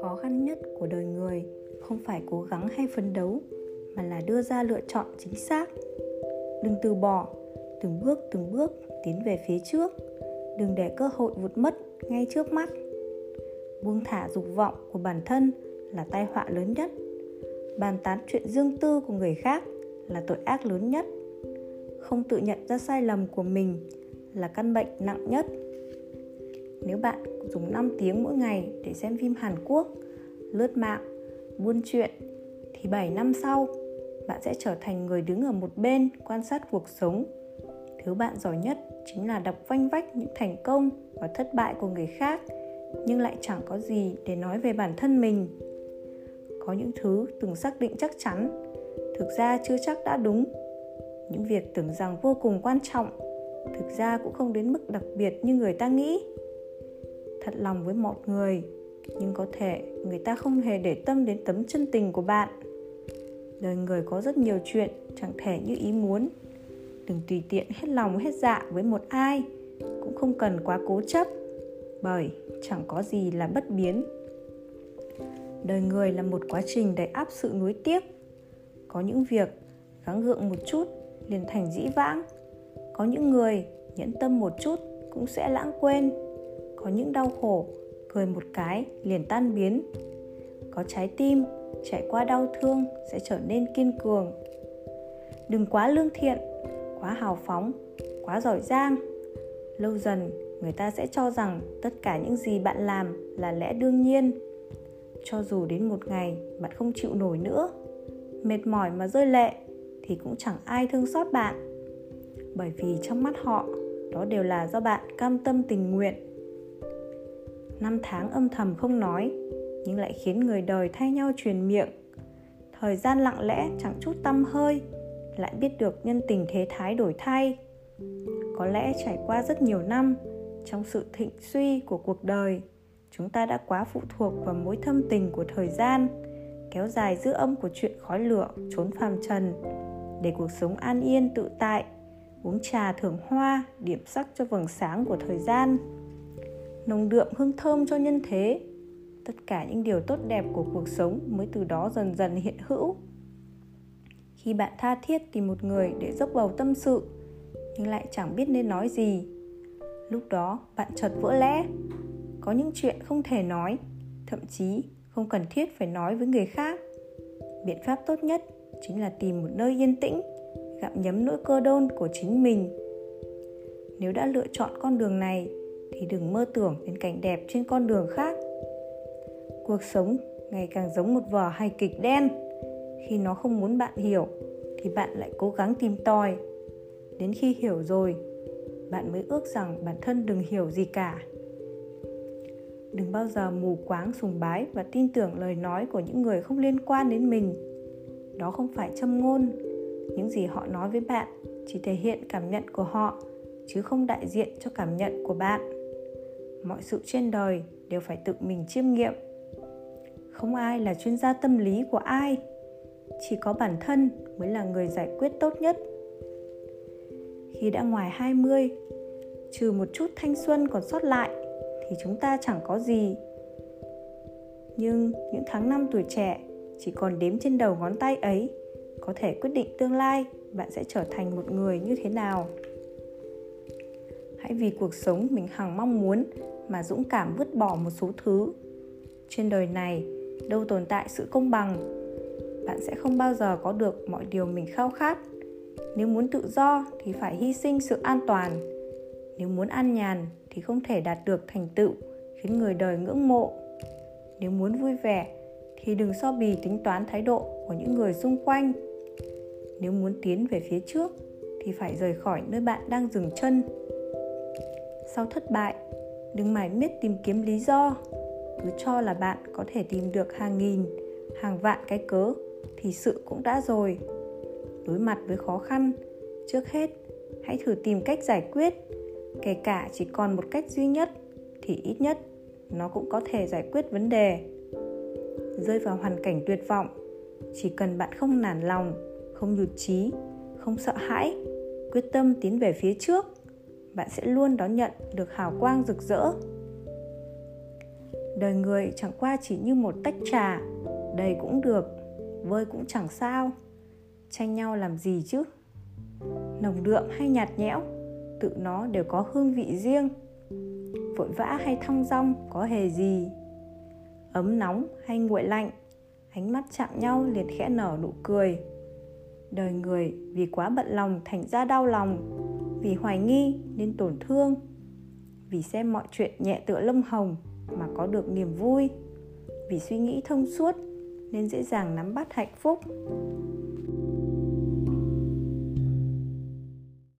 khó khăn nhất của đời người không phải cố gắng hay phấn đấu, mà là đưa ra lựa chọn chính xác. Đừng từ bỏ, từng bước từng bước tiến về phía trước. Đừng để cơ hội vụt mất ngay trước mắt. Buông thả dục vọng của bản thân là tai họa lớn nhất. Bàn tán chuyện dương tư của người khác là tội ác lớn nhất. Không tự nhận ra sai lầm của mình là căn bệnh nặng nhất nếu bạn dùng 5 tiếng mỗi ngày để xem phim Hàn Quốc, lướt mạng, buôn chuyện thì 7 năm sau bạn sẽ trở thành người đứng ở một bên quan sát cuộc sống. Thứ bạn giỏi nhất chính là đọc vanh vách những thành công và thất bại của người khác nhưng lại chẳng có gì để nói về bản thân mình. Có những thứ từng xác định chắc chắn, thực ra chưa chắc đã đúng. Những việc tưởng rằng vô cùng quan trọng, thực ra cũng không đến mức đặc biệt như người ta nghĩ. Thật lòng với một người, nhưng có thể người ta không hề để tâm đến tấm chân tình của bạn. Đời người có rất nhiều chuyện chẳng thể như ý muốn. Đừng tùy tiện hết lòng hết dạ với một ai, cũng không cần quá cố chấp, bởi chẳng có gì là bất biến. Đời người là một quá trình đầy áp sự nuối tiếc. Có những việc gắng gượng một chút liền thành dĩ vãng có những người nhẫn tâm một chút cũng sẽ lãng quên. Có những đau khổ, cười một cái liền tan biến. Có trái tim trải qua đau thương sẽ trở nên kiên cường. Đừng quá lương thiện, quá hào phóng, quá giỏi giang. Lâu dần, người ta sẽ cho rằng tất cả những gì bạn làm là lẽ đương nhiên. Cho dù đến một ngày bạn không chịu nổi nữa, mệt mỏi mà rơi lệ thì cũng chẳng ai thương xót bạn bởi vì trong mắt họ, đó đều là do bạn cam tâm tình nguyện. Năm tháng âm thầm không nói, nhưng lại khiến người đời thay nhau truyền miệng. Thời gian lặng lẽ, chẳng chút tâm hơi, lại biết được nhân tình thế thái đổi thay. Có lẽ trải qua rất nhiều năm, trong sự thịnh suy của cuộc đời, chúng ta đã quá phụ thuộc vào mối thâm tình của thời gian, kéo dài dư âm của chuyện khói lửa, trốn phàm trần, để cuộc sống an yên tự tại uống trà thưởng hoa, điểm sắc cho vầng sáng của thời gian. Nồng đượm hương thơm cho nhân thế. Tất cả những điều tốt đẹp của cuộc sống mới từ đó dần dần hiện hữu. Khi bạn tha thiết tìm một người để dốc bầu tâm sự, nhưng lại chẳng biết nên nói gì. Lúc đó, bạn chợt vỡ lẽ. Có những chuyện không thể nói, thậm chí không cần thiết phải nói với người khác. Biện pháp tốt nhất chính là tìm một nơi yên tĩnh gặm nhấm nỗi cơ đôn của chính mình. Nếu đã lựa chọn con đường này, thì đừng mơ tưởng đến cảnh đẹp trên con đường khác. Cuộc sống ngày càng giống một vở hài kịch đen. Khi nó không muốn bạn hiểu, thì bạn lại cố gắng tìm tòi. Đến khi hiểu rồi, bạn mới ước rằng bản thân đừng hiểu gì cả. Đừng bao giờ mù quáng, sùng bái và tin tưởng lời nói của những người không liên quan đến mình. Đó không phải châm ngôn những gì họ nói với bạn, chỉ thể hiện cảm nhận của họ, chứ không đại diện cho cảm nhận của bạn. Mọi sự trên đời đều phải tự mình chiêm nghiệm. Không ai là chuyên gia tâm lý của ai, chỉ có bản thân mới là người giải quyết tốt nhất. Khi đã ngoài 20 trừ một chút thanh xuân còn sót lại thì chúng ta chẳng có gì. Nhưng những tháng năm tuổi trẻ chỉ còn đếm trên đầu ngón tay ấy có thể quyết định tương lai, bạn sẽ trở thành một người như thế nào. Hãy vì cuộc sống mình hằng mong muốn mà dũng cảm vứt bỏ một số thứ. Trên đời này, đâu tồn tại sự công bằng. Bạn sẽ không bao giờ có được mọi điều mình khao khát. Nếu muốn tự do thì phải hy sinh sự an toàn. Nếu muốn an nhàn thì không thể đạt được thành tựu, khiến người đời ngưỡng mộ. Nếu muốn vui vẻ thì đừng so bì tính toán thái độ của những người xung quanh nếu muốn tiến về phía trước, thì phải rời khỏi nơi bạn đang dừng chân. Sau thất bại, đừng mải miết tìm kiếm lý do. Cứ cho là bạn có thể tìm được hàng nghìn, hàng vạn cái cớ, thì sự cũng đã rồi. Đối mặt với khó khăn, trước hết, hãy thử tìm cách giải quyết. Kể cả chỉ còn một cách duy nhất, thì ít nhất, nó cũng có thể giải quyết vấn đề. Rơi vào hoàn cảnh tuyệt vọng, chỉ cần bạn không nản lòng không nhụt chí, không sợ hãi, quyết tâm tiến về phía trước, bạn sẽ luôn đón nhận được hào quang rực rỡ. Đời người chẳng qua chỉ như một tách trà, đầy cũng được, vơi cũng chẳng sao. Tranh nhau làm gì chứ? Nồng đượm hay nhạt nhẽo, tự nó đều có hương vị riêng. Vội vã hay thong dong có hề gì? Ấm nóng hay nguội lạnh, ánh mắt chạm nhau liền khẽ nở nụ cười đời người vì quá bận lòng thành ra đau lòng, vì hoài nghi nên tổn thương, vì xem mọi chuyện nhẹ tựa lông hồng mà có được niềm vui, vì suy nghĩ thông suốt nên dễ dàng nắm bắt hạnh phúc.